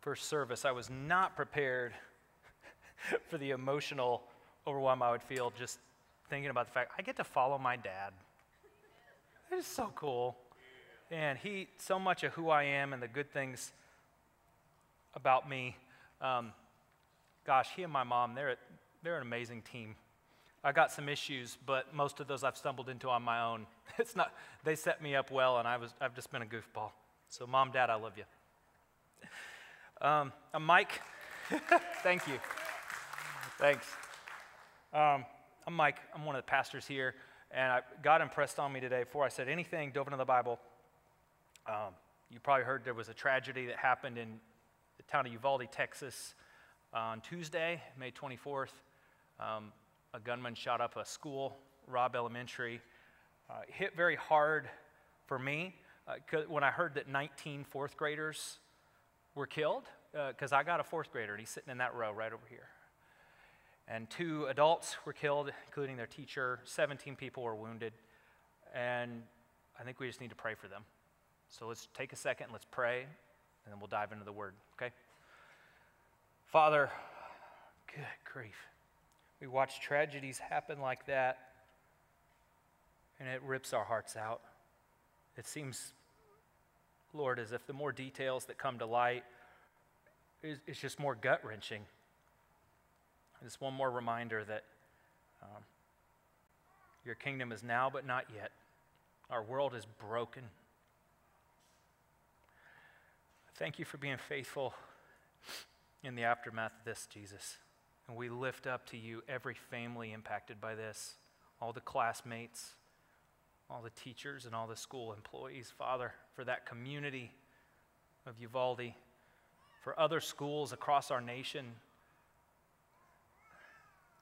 first service, I was not prepared for the emotional overwhelm I would feel just thinking about the fact I get to follow my dad. It is so cool. And he, so much of who I am and the good things about me. Um, gosh, he and my mom, they're, they're an amazing team. I got some issues, but most of those I've stumbled into on my own. It's not, they set me up well, and I was, I've just been a goofball. So, mom, dad, I love you. Um, I'm Mike. Thank you. Thanks. Um, I'm Mike. I'm one of the pastors here, and I, God impressed on me today before I said anything, dove into the Bible. Um, you probably heard there was a tragedy that happened in the town of Uvalde, Texas, on Tuesday, May 24th. Um, a gunman shot up a school, Robb Elementary. Uh, hit very hard for me uh, when I heard that 19 fourth graders were killed, because uh, I got a fourth grader, and he's sitting in that row right over here. And two adults were killed, including their teacher. 17 people were wounded. And I think we just need to pray for them. So let's take a second, let's pray, and then we'll dive into the word, okay? Father, good grief. We watch tragedies happen like that, and it rips our hearts out. It seems, Lord, as if the more details that come to light, is just more gut wrenching. Just one more reminder that um, your kingdom is now, but not yet. Our world is broken. Thank you for being faithful in the aftermath of this, Jesus. And we lift up to you every family impacted by this, all the classmates, all the teachers, and all the school employees. Father, for that community of Uvalde, for other schools across our nation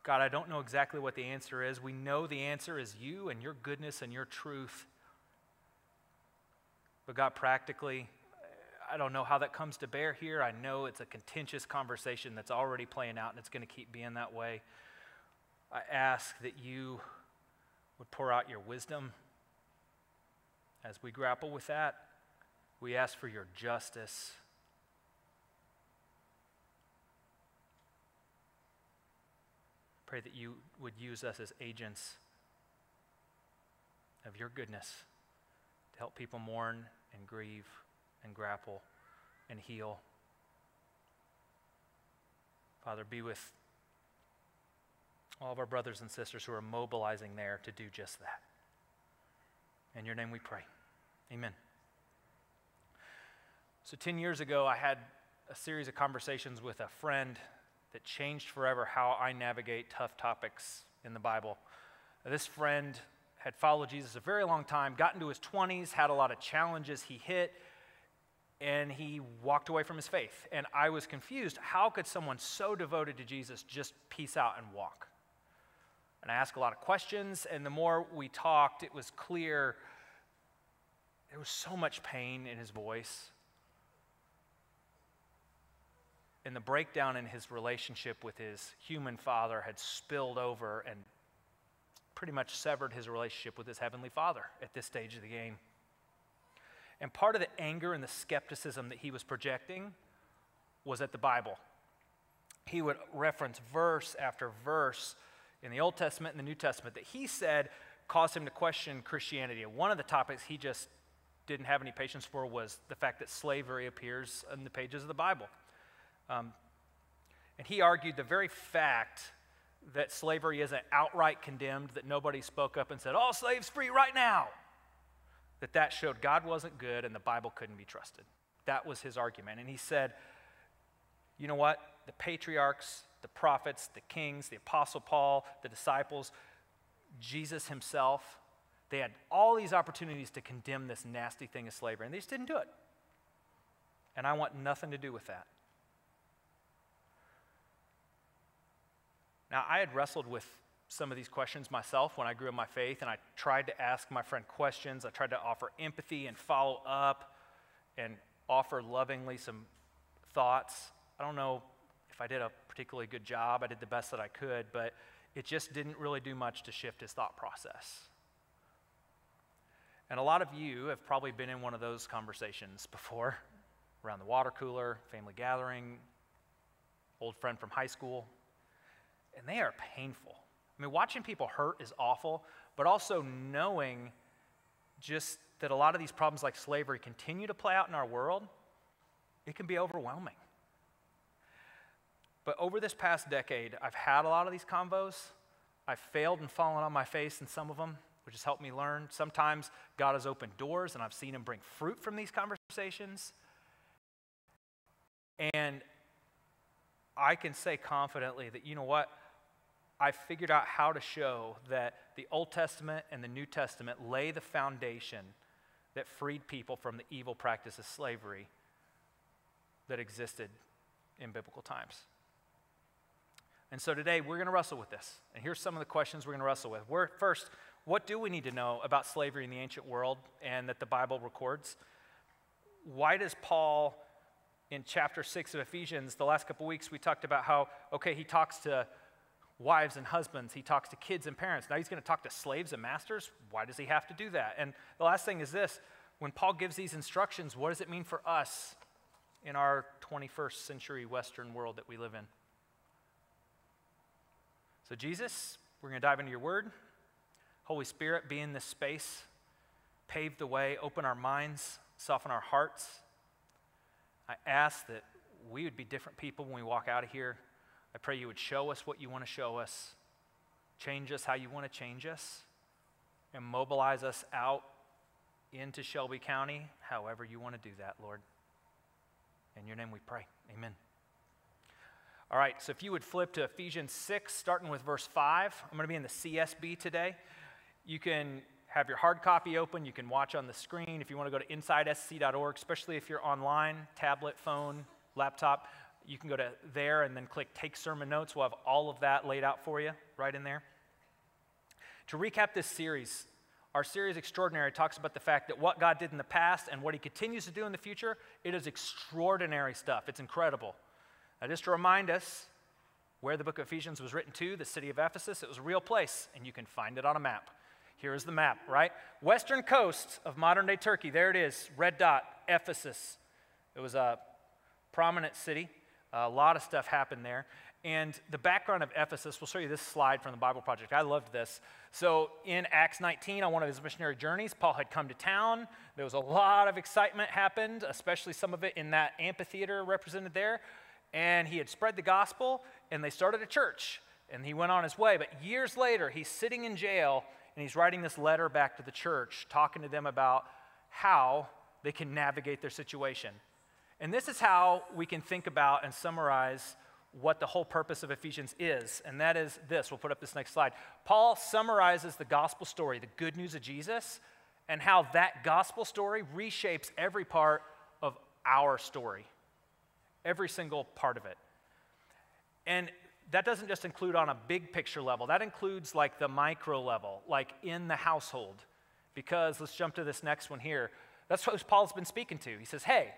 God, I don't know exactly what the answer is. We know the answer is you and your goodness and your truth. But God, practically, I don't know how that comes to bear here. I know it's a contentious conversation that's already playing out and it's going to keep being that way. I ask that you would pour out your wisdom as we grapple with that. We ask for your justice. Pray that you would use us as agents of your goodness to help people mourn and grieve and grapple and heal. Father, be with all of our brothers and sisters who are mobilizing there to do just that. In your name we pray. Amen. So, 10 years ago, I had a series of conversations with a friend that changed forever how I navigate tough topics in the Bible. This friend had followed Jesus a very long time, got into his 20s, had a lot of challenges he hit, and he walked away from his faith. And I was confused. How could someone so devoted to Jesus just peace out and walk? And I asked a lot of questions, and the more we talked, it was clear there was so much pain in his voice and the breakdown in his relationship with his human father had spilled over and pretty much severed his relationship with his heavenly father at this stage of the game. And part of the anger and the skepticism that he was projecting was at the Bible. He would reference verse after verse in the Old Testament and the New Testament that he said caused him to question Christianity. And one of the topics he just didn't have any patience for was the fact that slavery appears in the pages of the Bible. Um, and he argued the very fact that slavery isn't outright condemned, that nobody spoke up and said, all slaves free right now, that that showed God wasn't good and the Bible couldn't be trusted. That was his argument. And he said, you know what? The patriarchs, the prophets, the kings, the apostle Paul, the disciples, Jesus himself, they had all these opportunities to condemn this nasty thing of slavery, and they just didn't do it. And I want nothing to do with that. Now, I had wrestled with some of these questions myself when I grew in my faith, and I tried to ask my friend questions. I tried to offer empathy and follow up and offer lovingly some thoughts. I don't know if I did a particularly good job. I did the best that I could, but it just didn't really do much to shift his thought process. And a lot of you have probably been in one of those conversations before. around the water cooler, family gathering, old friend from high school. And they are painful. I mean, watching people hurt is awful, but also knowing just that a lot of these problems like slavery continue to play out in our world, it can be overwhelming. But over this past decade, I've had a lot of these convos. I've failed and fallen on my face in some of them, which has helped me learn. Sometimes God has opened doors and I've seen Him bring fruit from these conversations. And I can say confidently that, you know what? I figured out how to show that the Old Testament and the New Testament lay the foundation that freed people from the evil practice of slavery that existed in biblical times. And so today we're going to wrestle with this. And here's some of the questions we're going to wrestle with. We're, first, what do we need to know about slavery in the ancient world and that the Bible records? Why does Paul, in chapter 6 of Ephesians, the last couple weeks, we talked about how, okay, he talks to wives and husbands, he talks to kids and parents. Now he's going to talk to slaves and masters. Why does he have to do that? And the last thing is this when Paul gives these instructions, what does it mean for us in our 21st century Western world that we live in? So, Jesus, we're going to dive into your word. Holy Spirit, be in this space, pave the way, open our minds, soften our hearts. I ask that we would be different people when we walk out of here I pray you would show us what you want to show us, change us how you want to change us, and mobilize us out into Shelby County however you want to do that, Lord. In your name we pray. Amen. All right, so if you would flip to Ephesians 6, starting with verse 5, I'm going to be in the CSB today. You can have your hard copy open, you can watch on the screen. If you want to go to insidesc.org, especially if you're online, tablet, phone, laptop, you can go to there and then click Take Sermon Notes. We'll have all of that laid out for you right in there. To recap this series, our series Extraordinary talks about the fact that what God did in the past and what He continues to do in the future, it is extraordinary stuff. It's incredible. Now, just to remind us where the book of Ephesians was written to, the city of Ephesus, it was a real place, and you can find it on a map. Here is the map, right? Western coast of modern day Turkey. There it is, red dot, Ephesus. It was a prominent city. A lot of stuff happened there. And the background of Ephesus, we'll show you this slide from the Bible Project. I loved this. So, in Acts 19, on one of his missionary journeys, Paul had come to town. There was a lot of excitement happened, especially some of it in that amphitheater represented there. And he had spread the gospel, and they started a church. And he went on his way. But years later, he's sitting in jail, and he's writing this letter back to the church, talking to them about how they can navigate their situation. And this is how we can think about and summarize what the whole purpose of Ephesians is, and that is this. We'll put up this next slide. Paul summarizes the gospel story, the good news of Jesus, and how that gospel story reshapes every part of our story, every single part of it. And that doesn't just include on a big picture level, that includes like the micro level, like in the household. Because let's jump to this next one here. That's what Paul's been speaking to. He says, Hey,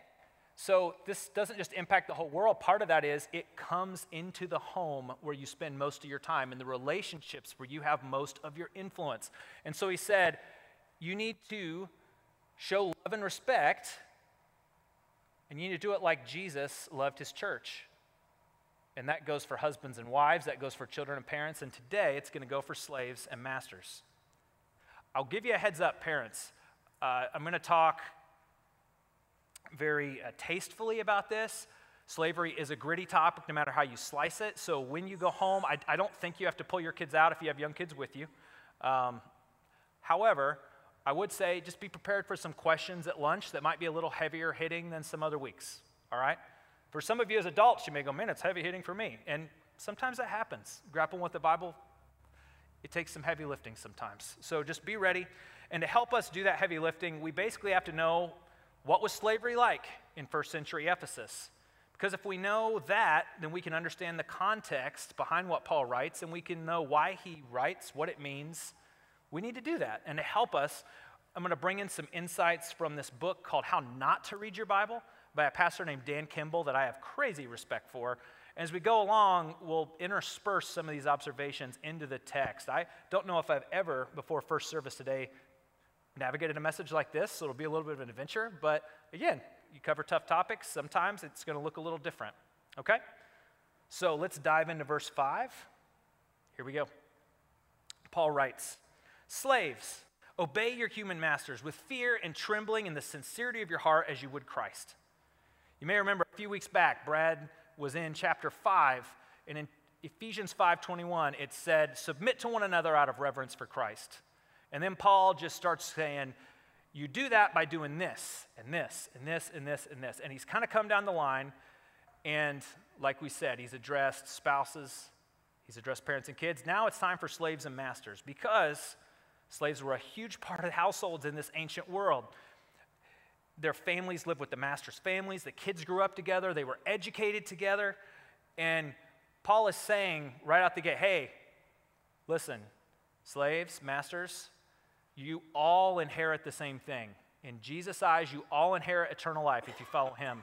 so this doesn't just impact the whole world. Part of that is it comes into the home where you spend most of your time and the relationships where you have most of your influence. And so he said, you need to show love and respect, and you need to do it like Jesus loved his church. And that goes for husbands and wives, that goes for children and parents, and today it's going to go for slaves and masters. I'll give you a heads up, parents. Uh, I'm going to talk very uh, tastefully about this. Slavery is a gritty topic no matter how you slice it. So when you go home, I, I don't think you have to pull your kids out if you have young kids with you. Um, however, I would say just be prepared for some questions at lunch that might be a little heavier hitting than some other weeks. All right? For some of you as adults, you may go, man, it's heavy hitting for me. And sometimes that happens. Grappling with the Bible, it takes some heavy lifting sometimes. So just be ready. And to help us do that heavy lifting, we basically have to know what was slavery like in first century Ephesus? Because if we know that, then we can understand the context behind what Paul writes and we can know why he writes, what it means. We need to do that. And to help us, I'm going to bring in some insights from this book called How Not to Read Your Bible by a pastor named Dan Kimball that I have crazy respect for. And As we go along, we'll intersperse some of these observations into the text. I don't know if I've ever, before first service today, navigated a message like this, so it'll be a little bit of an adventure. But again, you cover tough topics, sometimes it's going to look a little different. Okay? So let's dive into verse 5. Here we go. Paul writes Slaves, obey your human masters with fear and trembling in the sincerity of your heart as you would Christ. You may remember a few weeks back, Brad was in chapter 5, and in Ephesians 5:21 it said, "Submit to one another out of reverence for Christ." And then Paul just starts saying, "You do that by doing this and this and this and this and this." And he's kind of come down the line and like we said, he's addressed spouses, he's addressed parents and kids. Now it's time for slaves and masters because slaves were a huge part of households in this ancient world. Their families lived with the master's families, the kids grew up together, they were educated together, and Paul is saying right out the gate hey, listen, slaves, masters, you all inherit the same thing. In Jesus' eyes, you all inherit eternal life if you follow him.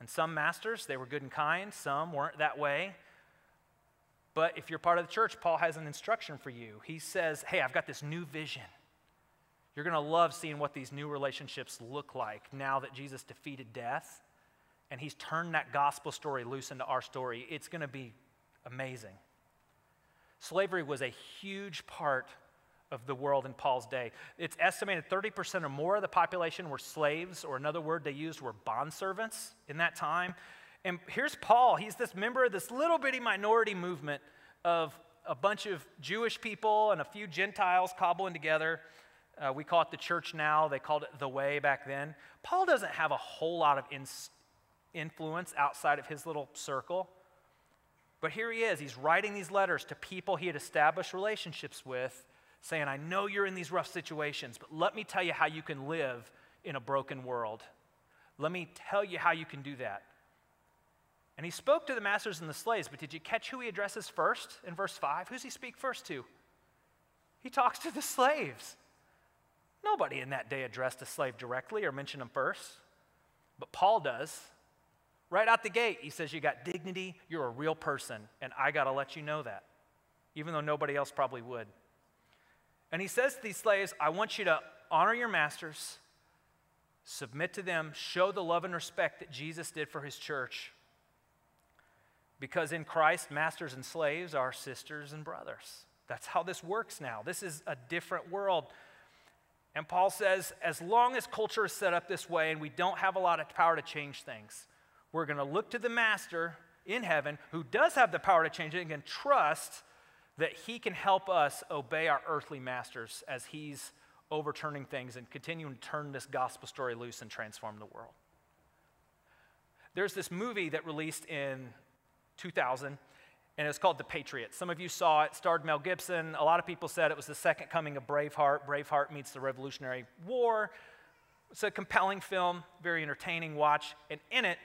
And some masters, they were good and kind, some weren't that way. But if you're part of the church, Paul has an instruction for you. He says, Hey, I've got this new vision. You're going to love seeing what these new relationships look like now that Jesus defeated death and he's turned that gospel story loose into our story, it's going to be amazing. Slavery was a huge part of the world in Paul's day. It's estimated 30% or more of the population were slaves, or another word they used were bondservants in that time. And here's Paul. He's this member of this little bitty minority movement of a bunch of Jewish people and a few Gentiles cobbling together. Uh, we call it the church now. They called it the way back then. Paul doesn't have a whole lot of ins- influence outside of his little circle. But here he is. He's writing these letters to people he had established relationships with, saying, I know you're in these rough situations, but let me tell you how you can live in a broken world. Let me tell you how you can do that. And he spoke to the masters and the slaves, but did you catch who he addresses first in verse 5? Who's he speak first to? He talks to the slaves. Nobody in that day addressed a slave directly or mentioned him first, but Paul does. Right out the gate, he says, You got dignity, you're a real person, and I got to let you know that, even though nobody else probably would. And he says to these slaves, I want you to honor your masters, submit to them, show the love and respect that Jesus did for his church. Because in Christ, masters and slaves are sisters and brothers. That's how this works now. This is a different world. And Paul says, as long as culture is set up this way and we don't have a lot of power to change things, we're going to look to the Master in heaven who does have the power to change it and trust that he can help us obey our earthly masters as he's overturning things and continuing to turn this gospel story loose and transform the world. There's this movie that released in 2000 and it's called The Patriot. Some of you saw it, starred Mel Gibson. A lot of people said it was the second coming of Braveheart. Braveheart meets the Revolutionary War. It's a compelling film, very entertaining watch. And in it,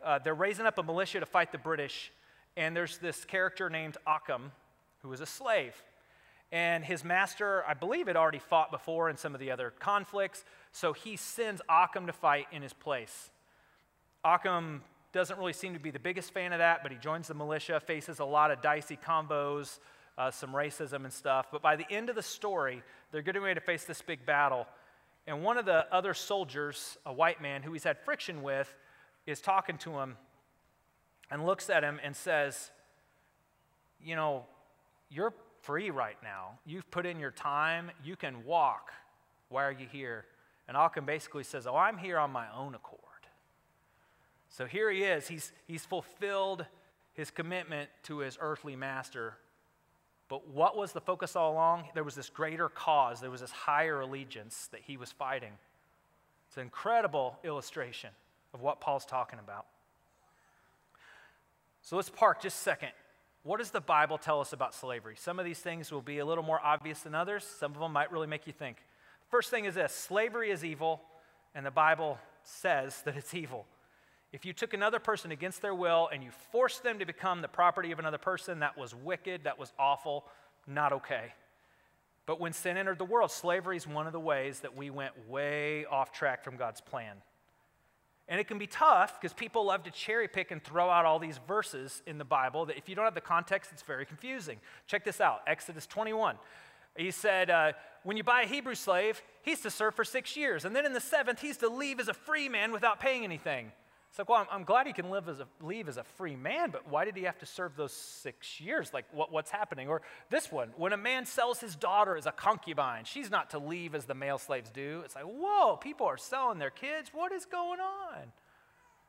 uh, they're raising up a militia to fight the British, and there's this character named Occam, who is a slave. And his master, I believe, had already fought before in some of the other conflicts, so he sends Occam to fight in his place. Occam doesn't really seem to be the biggest fan of that, but he joins the militia, faces a lot of dicey combos, uh, some racism and stuff. But by the end of the story, they're getting ready to face this big battle. And one of the other soldiers, a white man who he's had friction with, is talking to him and looks at him and says, You know, you're free right now. You've put in your time. You can walk. Why are you here? And Occam basically says, Oh, I'm here on my own accord. So here he is. He's, he's fulfilled his commitment to his earthly master. But what was the focus all along? There was this greater cause, there was this higher allegiance that he was fighting. It's an incredible illustration of what Paul's talking about. So let's park just a second. What does the Bible tell us about slavery? Some of these things will be a little more obvious than others. Some of them might really make you think. First thing is this slavery is evil, and the Bible says that it's evil. If you took another person against their will and you forced them to become the property of another person, that was wicked, that was awful, not okay. But when sin entered the world, slavery is one of the ways that we went way off track from God's plan. And it can be tough because people love to cherry pick and throw out all these verses in the Bible that if you don't have the context, it's very confusing. Check this out Exodus 21. He said, uh, when you buy a Hebrew slave, he's to serve for six years. And then in the seventh, he's to leave as a free man without paying anything. It's like, well, I'm, I'm glad he can live as a, leave as a free man, but why did he have to serve those six years? Like, what, what's happening? Or this one, when a man sells his daughter as a concubine, she's not to leave as the male slaves do. It's like, whoa, people are selling their kids. What is going on?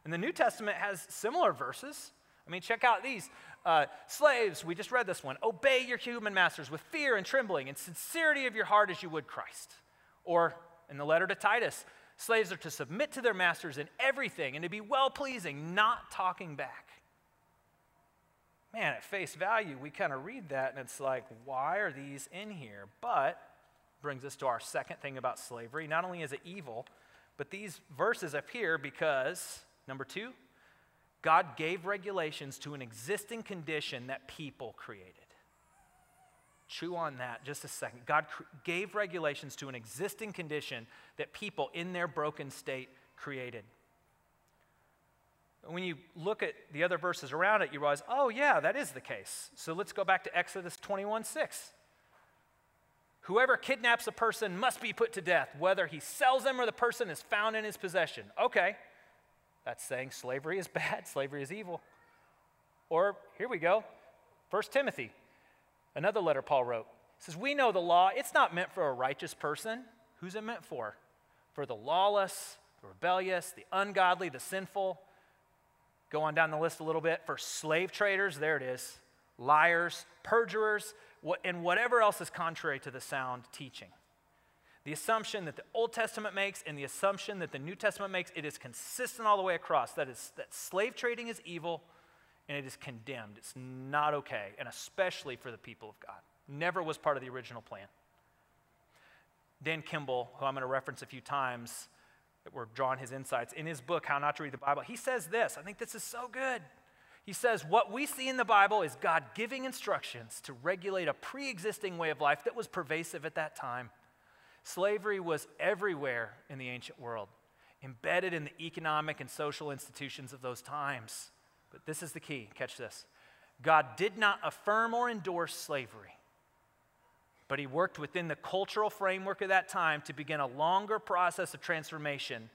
And the New Testament has similar verses. I mean, check out these. Uh, slaves, we just read this one. Obey your human masters with fear and trembling and sincerity of your heart as you would Christ. Or in the letter to Titus, Slaves are to submit to their masters in everything and to be well pleasing, not talking back. Man, at face value, we kind of read that and it's like, why are these in here? But brings us to our second thing about slavery. Not only is it evil, but these verses appear because, number two, God gave regulations to an existing condition that people created. Chew on that just a second. God gave regulations to an existing condition that people in their broken state created. When you look at the other verses around it, you realize, oh, yeah, that is the case. So let's go back to Exodus 21 6. Whoever kidnaps a person must be put to death, whether he sells them or the person is found in his possession. Okay, that's saying slavery is bad, slavery is evil. Or here we go, 1 Timothy Another letter Paul wrote says, We know the law, it's not meant for a righteous person. Who's it meant for? For the lawless, the rebellious, the ungodly, the sinful. Go on down the list a little bit. For slave traders, there it is, liars, perjurers, and whatever else is contrary to the sound teaching. The assumption that the Old Testament makes and the assumption that the New Testament makes, it is consistent all the way across. That is that slave trading is evil, and it is condemned. It's not okay, and especially for the people of God. Never was part of the original plan. Dan Kimball, who I'm going to reference a few times, that we're drawing his insights, in his book, How Not to Read the Bible, he says this. I think this is so good. He says, What we see in the Bible is God giving instructions to regulate a pre existing way of life that was pervasive at that time. Slavery was everywhere in the ancient world, embedded in the economic and social institutions of those times. But this is the key catch this God did not affirm or endorse slavery, but He worked within the cultural framework of that time to begin a longer process of transformation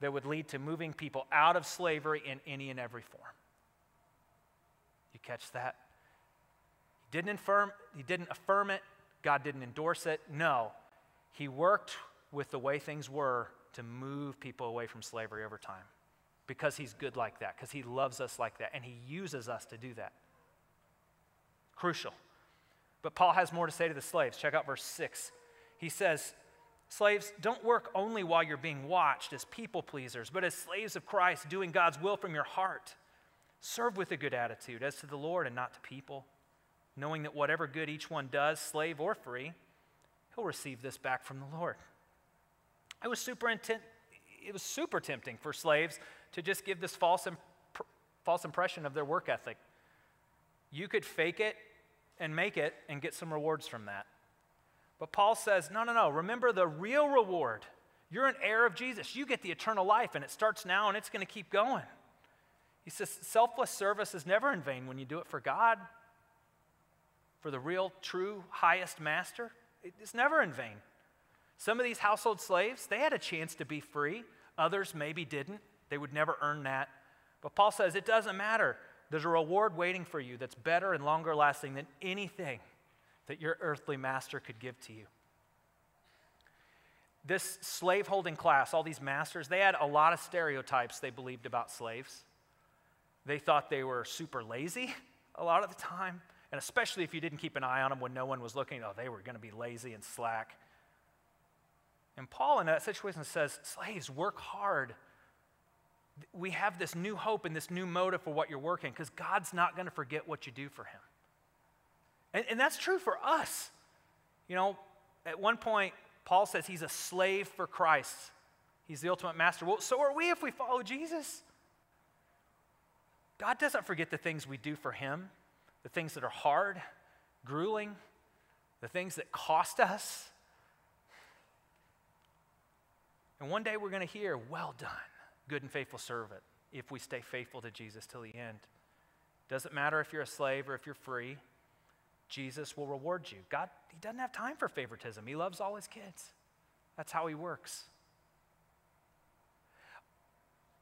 that would lead to moving people out of slavery in any and every form. You catch that? He didn't affirm, he didn't affirm it, God didn't endorse it. No. He worked with the way things were to move people away from slavery over time because he's good like that, because he loves us like that, and he uses us to do that. Crucial. But Paul has more to say to the slaves. Check out verse 6. He says, Slaves, don't work only while you're being watched as people pleasers, but as slaves of Christ, doing God's will from your heart. Serve with a good attitude as to the Lord and not to people, knowing that whatever good each one does, slave or free, he'll receive this back from the Lord. It was super intent, it was super tempting for slaves to just give this false, imp- false impression of their work ethic. You could fake it and make it and get some rewards from that. But Paul says, no, no, no. Remember the real reward. You're an heir of Jesus. You get the eternal life, and it starts now and it's going to keep going. He says, selfless service is never in vain when you do it for God, for the real, true, highest master. It's never in vain. Some of these household slaves, they had a chance to be free, others maybe didn't. They would never earn that. But Paul says it doesn't matter. There's a reward waiting for you that's better and longer lasting than anything that your earthly master could give to you. This slaveholding class, all these masters, they had a lot of stereotypes they believed about slaves. They thought they were super lazy a lot of the time, and especially if you didn't keep an eye on them when no one was looking, oh, they were going to be lazy and slack. And Paul, in that situation, says, Slaves, work hard we have this new hope and this new motive for what you're working because God's not going to forget what you do for Him. And, and that's true for us. You know, at one point, Paul says he's a slave for Christ, he's the ultimate master. Well, so are we if we follow Jesus. God doesn't forget the things we do for Him, the things that are hard, grueling, the things that cost us. And one day we're going to hear, well done good and faithful servant if we stay faithful to Jesus till the end. Doesn't matter if you're a slave or if you're free. Jesus will reward you. God, He doesn't have time for favoritism. He loves all His kids. That's how He works.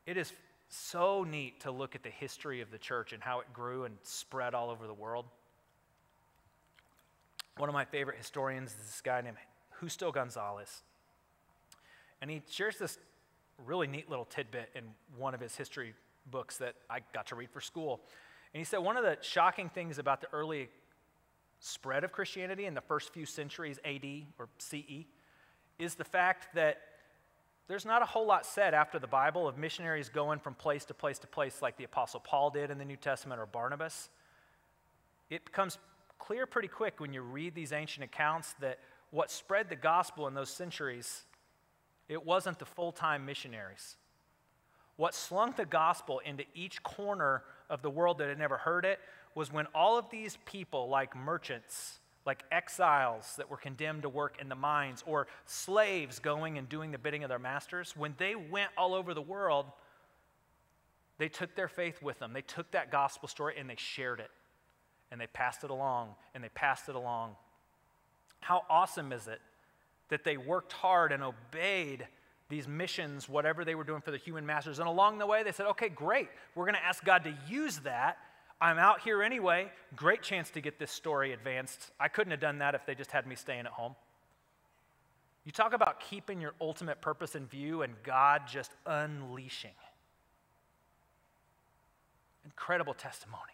It is so neat to look at the history of the church and how it grew and spread all over the world. One of my favorite historians is this guy named Justo Gonzalez. And he shares this really neat little tidbit in one of his history books that I got to read for school. And he said one of the shocking things about the early spread of Christianity in the first few centuries AD or CE is the fact that there's not a whole lot said after the Bible of missionaries going from place to place to place like the Apostle Paul did in the New Testament or Barnabas. It becomes clear pretty quick when you read these ancient accounts that what spread the gospel in those centuries, it wasn't the full time missionaries. What slung the gospel into each corner of the world that had never heard it was when all of these people, like merchants, like exiles that were condemned to work in the mines, or slaves going and doing the bidding of their masters, when they went all over the world, they took their faith with them. They took that gospel story and they shared it. And they passed it along, and they passed it along. How awesome is it that they worked hard and obeyed these missions, whatever they were doing for the human masters? And along the way, they said, okay, great. We're going to ask God to use that I'm out here anyway. Great chance to get this story advanced. I couldn't have done that if they just had me staying at home. You talk about keeping your ultimate purpose in view and God just unleashing. Incredible testimony.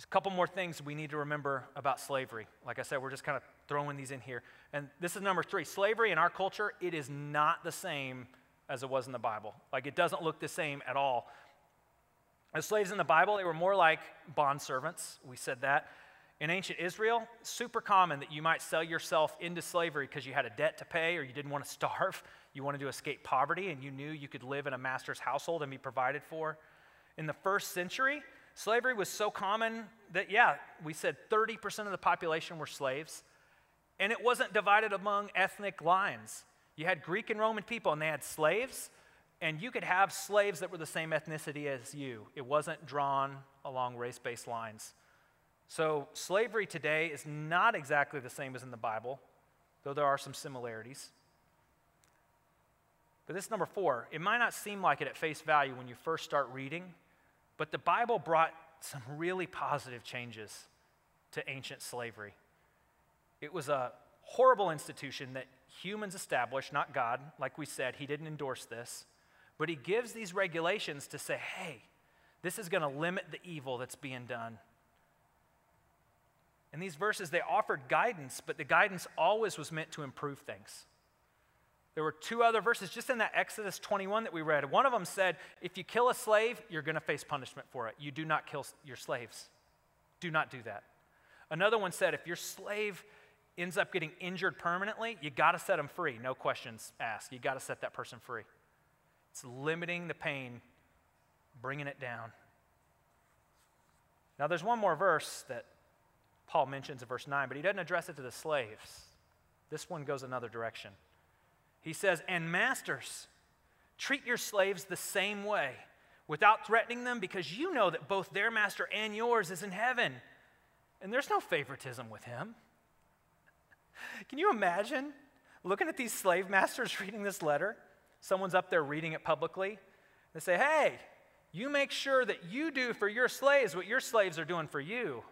There's a couple more things we need to remember about slavery. Like I said, we're just kind of throwing these in here. And this is number three slavery in our culture, it is not the same as it was in the Bible. Like it doesn't look the same at all. As slaves in the Bible, they were more like bond servants. We said that. In ancient Israel, super common that you might sell yourself into slavery because you had a debt to pay or you didn't want to starve. You wanted to escape poverty and you knew you could live in a master's household and be provided for. In the first century, slavery was so common that, yeah, we said 30% of the population were slaves. And it wasn't divided among ethnic lines. You had Greek and Roman people, and they had slaves, and you could have slaves that were the same ethnicity as you. It wasn't drawn along race based lines. So, slavery today is not exactly the same as in the Bible, though there are some similarities. But this number four, it might not seem like it at face value when you first start reading, but the Bible brought some really positive changes to ancient slavery. It was a horrible institution that humans established, not God. Like we said, He didn't endorse this. But he gives these regulations to say, hey, this is going to limit the evil that's being done. In these verses, they offered guidance, but the guidance always was meant to improve things. There were two other verses just in that Exodus 21 that we read. One of them said, if you kill a slave, you're going to face punishment for it. You do not kill your slaves. Do not do that. Another one said, if your slave ends up getting injured permanently, you got to set him free. No questions asked. You got to set that person free. It's limiting the pain, bringing it down. Now, there's one more verse that Paul mentions in verse 9, but he doesn't address it to the slaves. This one goes another direction. He says, And masters, treat your slaves the same way, without threatening them, because you know that both their master and yours is in heaven. And there's no favoritism with him. Can you imagine looking at these slave masters reading this letter? someone's up there reading it publicly, they say, hey, you make sure that you do for your slaves what your slaves are doing for you.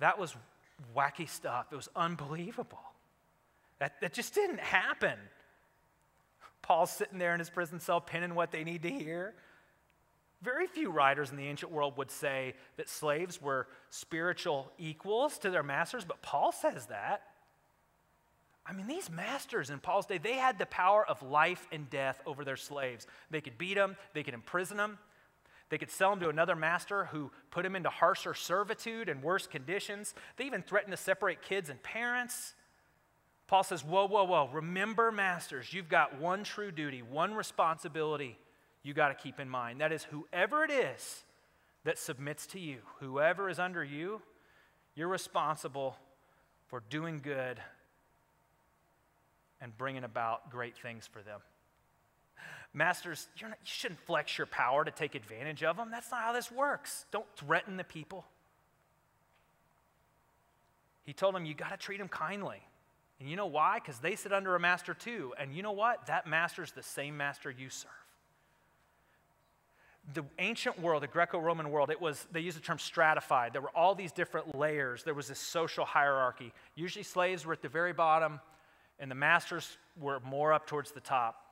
That was wacky stuff. It was unbelievable. That, that just didn't happen. Paul's sitting there in his prison cell penning what they need to hear. Very few writers in the ancient world would say that slaves were spiritual equals to their masters, but Paul says that. I mean, these masters in Paul's day, they had the power of life and death over their slaves. They could beat them, they could imprison them, they could sell them to another master who put them into harsher servitude and worse conditions. They even threatened to separate kids and parents. Paul says, Whoa, whoa, whoa. Remember, masters, you've got one true duty, one responsibility you got to keep in mind. That is, whoever it is that submits to you, whoever is under you, you're responsible for doing good and bringing about great things for them. Masters, not, you shouldn't flex your power to take advantage of them. That's not how this works. Don't threaten the people. He told them, You got to treat them kindly. And you know why? Because they sit under a master too. And you know what? That master is the same master you serve. The ancient world, the Greco Roman world, it was, they used the term stratified. There were all these different layers. There was this social hierarchy. Usually slaves were at the very bottom, and the masters were more up towards the top.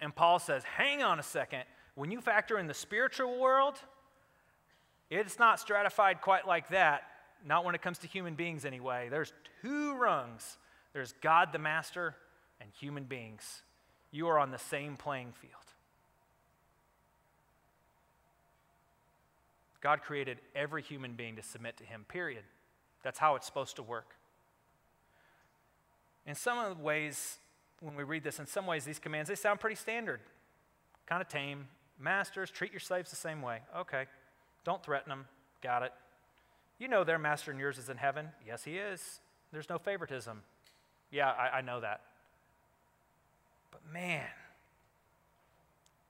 And Paul says, hang on a second. When you factor in the spiritual world, it's not stratified quite like that. Not when it comes to human beings, anyway. There's two rungs there's God the Master and human beings. You are on the same playing field. God created every human being to submit to Him, period. That's how it's supposed to work. In some of the ways, when we read this, in some ways, these commands, they sound pretty standard, kind of tame. Masters, treat your slaves the same way. Okay. Don't threaten them. Got it. You know their master and yours is in heaven. Yes, he is. There's no favoritism. Yeah, I, I know that. But man,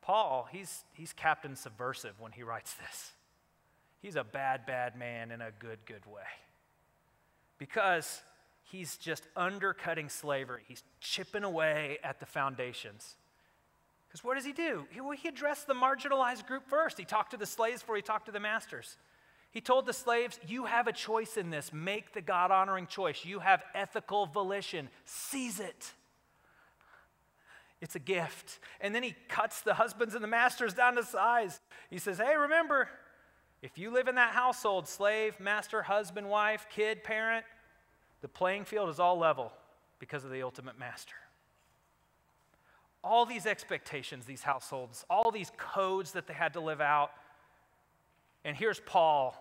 Paul, he's, he's Captain Subversive when he writes this. He's a bad, bad man in a good, good way. Because he's just undercutting slavery, he's chipping away at the foundations. Because what does he do? He, well, he addressed the marginalized group first. He talked to the slaves before he talked to the masters. He told the slaves, You have a choice in this. Make the God honoring choice. You have ethical volition. Seize it. It's a gift. And then he cuts the husbands and the masters down to size. He says, Hey, remember, if you live in that household, slave, master, husband, wife, kid, parent, the playing field is all level because of the ultimate master. All these expectations, these households, all these codes that they had to live out. And here's Paul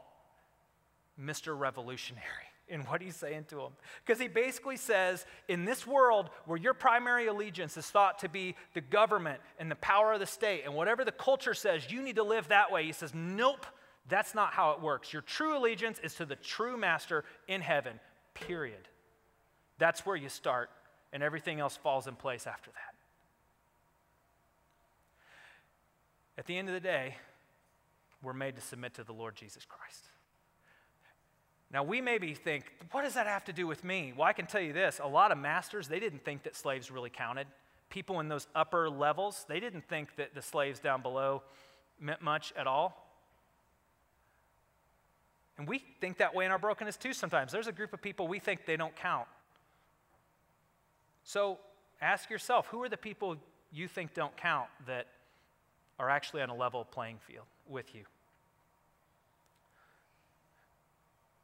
Mr. Revolutionary in what he's saying to him. Because he basically says, in this world where your primary allegiance is thought to be the government and the power of the state, and whatever the culture says, you need to live that way, he says, nope, that's not how it works. Your true allegiance is to the true master in heaven, period. That's where you start, and everything else falls in place after that. At the end of the day, we're made to submit to the Lord Jesus Christ. Now, we maybe think, what does that have to do with me? Well, I can tell you this a lot of masters, they didn't think that slaves really counted. People in those upper levels, they didn't think that the slaves down below meant much at all. And we think that way in our brokenness too sometimes. There's a group of people we think they don't count. So ask yourself who are the people you think don't count that are actually on a level playing field with you?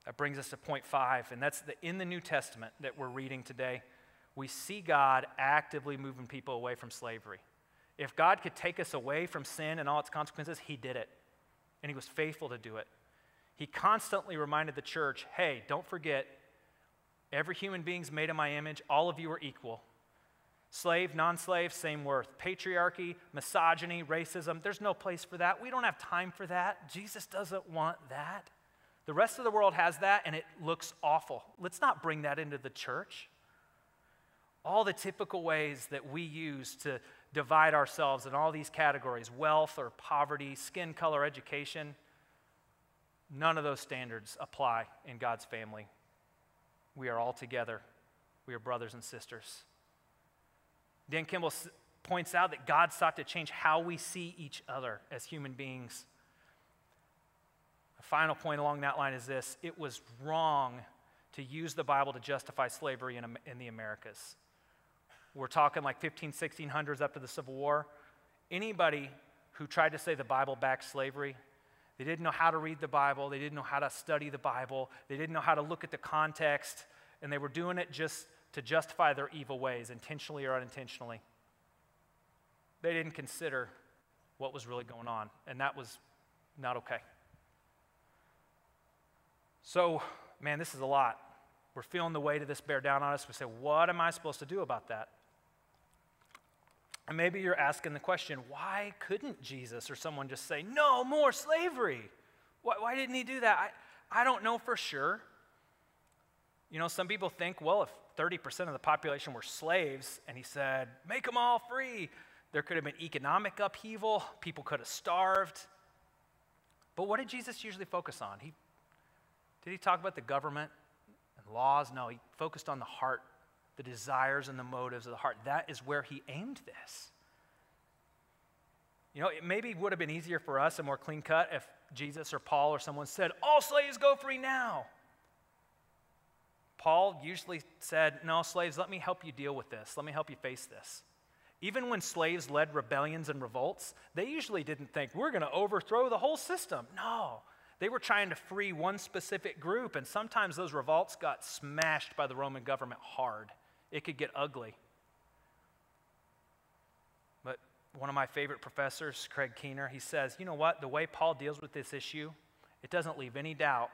That brings us to point five, and that's the, in the New Testament that we're reading today. We see God actively moving people away from slavery. If God could take us away from sin and all its consequences, He did it. And He was faithful to do it. He constantly reminded the church hey, don't forget, every human being's made in my image, all of you are equal. Slave, non slave, same worth. Patriarchy, misogyny, racism, there's no place for that. We don't have time for that. Jesus doesn't want that. The rest of the world has that and it looks awful. Let's not bring that into the church. All the typical ways that we use to divide ourselves in all these categories wealth or poverty, skin color, education none of those standards apply in God's family. We are all together, we are brothers and sisters. Dan Kimball points out that God sought to change how we see each other as human beings final point along that line is this it was wrong to use the Bible to justify slavery in, in the Americas. We're talking like 15, 1600s up to the Civil War. Anybody who tried to say the Bible backed slavery, they didn't know how to read the Bible, they didn't know how to study the Bible, they didn't know how to look at the context, and they were doing it just to justify their evil ways, intentionally or unintentionally. They didn't consider what was really going on, and that was not okay. So, man, this is a lot. We're feeling the weight of this bear down on us. We say, what am I supposed to do about that? And maybe you're asking the question, why couldn't Jesus or someone just say, no more slavery? Why, why didn't he do that? I, I don't know for sure. You know, some people think, well, if 30% of the population were slaves and he said, make them all free, there could have been economic upheaval, people could have starved. But what did Jesus usually focus on? He did he talk about the government and laws. No, he focused on the heart, the desires and the motives of the heart. That is where he aimed this. You know, it maybe would have been easier for us and more clean cut if Jesus or Paul or someone said, All slaves go free now. Paul usually said, No, slaves, let me help you deal with this. Let me help you face this. Even when slaves led rebellions and revolts, they usually didn't think, We're going to overthrow the whole system. No. They were trying to free one specific group, and sometimes those revolts got smashed by the Roman government hard. It could get ugly. But one of my favorite professors, Craig Keener, he says, you know what? The way Paul deals with this issue, it doesn't leave any doubt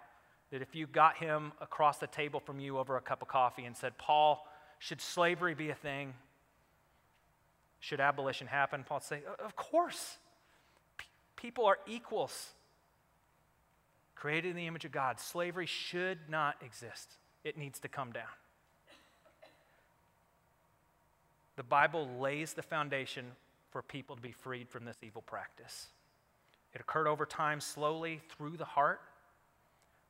that if you got him across the table from you over a cup of coffee and said, Paul, should slavery be a thing? Should abolition happen? Paul'd say, Of course. P- people are equals created in the image of God. Slavery should not exist, it needs to come down. The Bible lays the foundation for people to be freed from this evil practice. It occurred over time, slowly through the heart.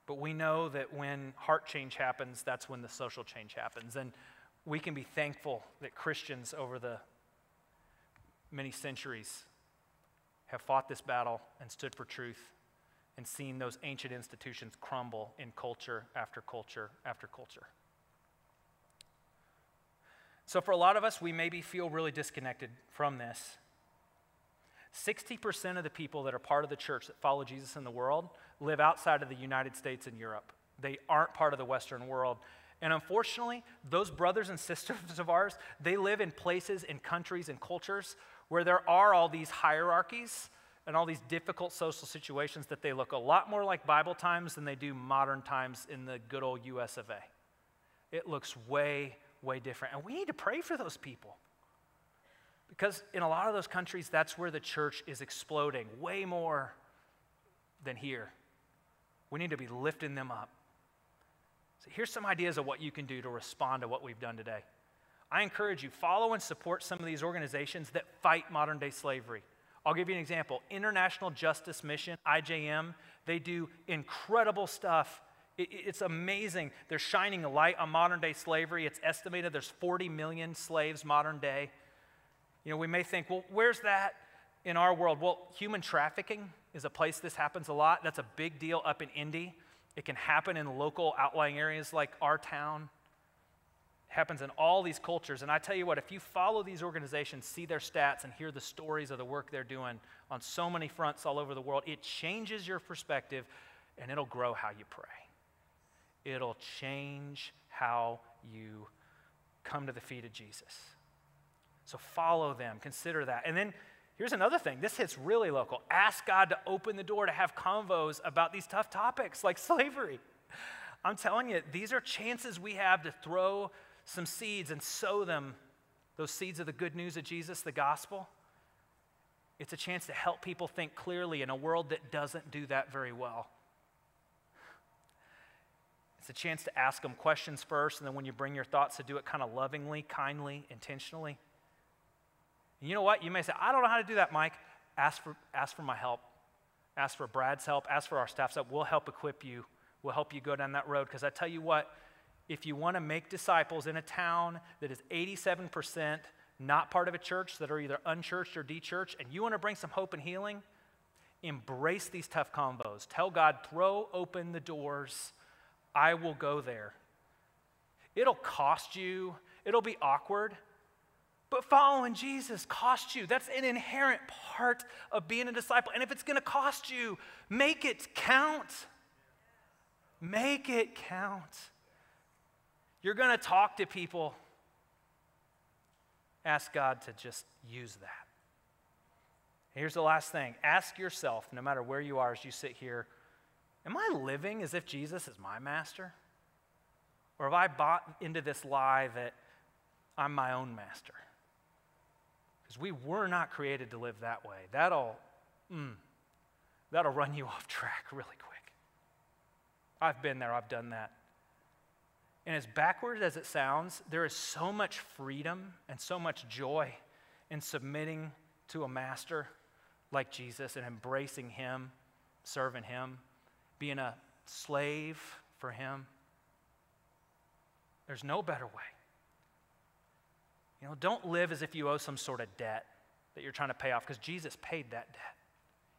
But we know that when heart change happens, that's when the social change happens. And we can be thankful that Christians over the many centuries have fought this battle and stood for truth and seeing those ancient institutions crumble in culture after culture after culture. So, for a lot of us, we maybe feel really disconnected from this. 60% of the people that are part of the church that follow Jesus in the world live outside of the United States and Europe. They aren't part of the Western world. And unfortunately, those brothers and sisters of ours, they live in places, in countries, and cultures where there are all these hierarchies and all these difficult social situations that they look a lot more like Bible times than they do modern times in the good old US of A. It looks way, way different. And we need to pray for those people. Because in a lot of those countries, that's where the church is exploding, way more than here. We need to be lifting them up. So here's some ideas of what you can do to respond to what we've done today. I encourage you, follow and support some of these organizations that fight modern day slavery. I'll give you an example. International Justice Mission, IJM, they do incredible stuff. it's amazing. They're shining a light on modern day slavery. It's estimated there's 40 million slaves modern day. You know, we may think, well, where's that in our world? Well, human trafficking is a place this happens a lot. That's a big deal up in Indy. It can happen in local outlying areas like our town happens in all these cultures. And I tell you what, if you follow these organizations, see their stats, and hear the stories of the work they're doing on so many fronts all over the world, it changes your perspective and it'll grow how you pray. It'll change how you come to the feet of Jesus. So follow them, consider that. And then here's another thing this hits really local. Ask God to open the door to have convos about these tough topics like slavery. I'm telling you, these are chances we have to throw some seeds and sow them, those seeds of the good news of Jesus, the gospel, it's a chance to help people think clearly in a world that doesn't do that very well. It's a chance to ask them questions first, and then when you bring your thoughts, to do it kind of lovingly, kindly, intentionally. And you know what? You may say, I don't know how to do that, Mike. Ask for, ask for my help. Ask for Brad's help. Ask for our staff's help. We'll help equip you. We'll help you go down that road. Because I tell you what, if you want to make disciples in a town that is 87% not part of a church, that are either unchurched or dechurched, and you want to bring some hope and healing, embrace these tough combos. Tell God, throw open the doors. I will go there. It'll cost you, it'll be awkward, but following Jesus costs you. That's an inherent part of being a disciple. And if it's going to cost you, make it count. Make it count. You're going to talk to people. Ask God to just use that. Here's the last thing ask yourself, no matter where you are as you sit here, am I living as if Jesus is my master? Or have I bought into this lie that I'm my own master? Because we were not created to live that way. That'll, mm, that'll run you off track really quick. I've been there, I've done that. And as backward as it sounds, there is so much freedom and so much joy in submitting to a master like Jesus and embracing him, serving him, being a slave for him. There's no better way. You know, don't live as if you owe some sort of debt that you're trying to pay off because Jesus paid that debt.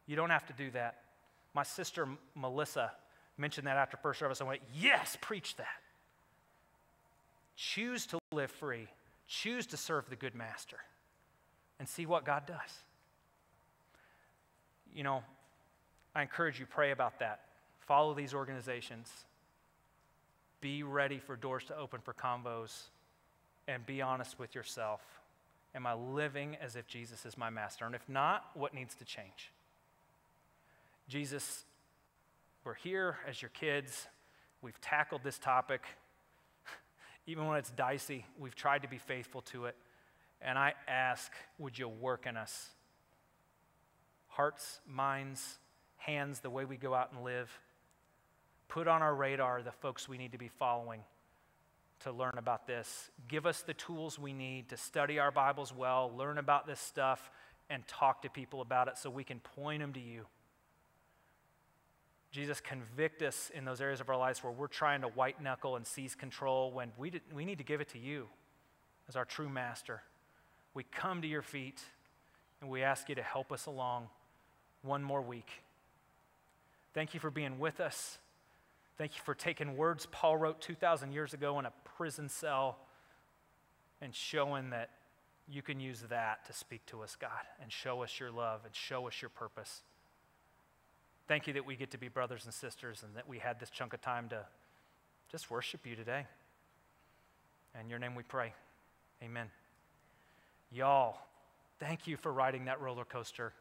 You don't have to do that. My sister Melissa mentioned that after first service. I went, Yes, preach that. Choose to live free, choose to serve the good master, and see what God does. You know, I encourage you, pray about that. Follow these organizations. Be ready for doors to open for convos and be honest with yourself. Am I living as if Jesus is my master? And if not, what needs to change? Jesus, we're here as your kids. We've tackled this topic. Even when it's dicey, we've tried to be faithful to it. And I ask, would you work in us? Hearts, minds, hands, the way we go out and live. Put on our radar the folks we need to be following to learn about this. Give us the tools we need to study our Bibles well, learn about this stuff, and talk to people about it so we can point them to you. Jesus, convict us in those areas of our lives where we're trying to white knuckle and seize control when we, did, we need to give it to you as our true master. We come to your feet and we ask you to help us along one more week. Thank you for being with us. Thank you for taking words Paul wrote 2,000 years ago in a prison cell and showing that you can use that to speak to us, God, and show us your love and show us your purpose. Thank you that we get to be brothers and sisters and that we had this chunk of time to just worship you today. In your name we pray. Amen. Y'all, thank you for riding that roller coaster.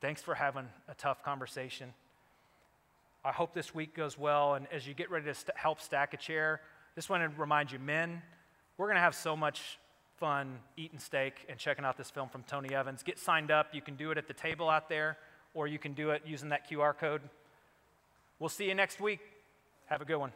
Thanks for having a tough conversation. I hope this week goes well. And as you get ready to st- help stack a chair, just want to remind you, men, we're going to have so much fun eating steak and checking out this film from Tony Evans. Get signed up. You can do it at the table out there, or you can do it using that QR code. We'll see you next week. Have a good one.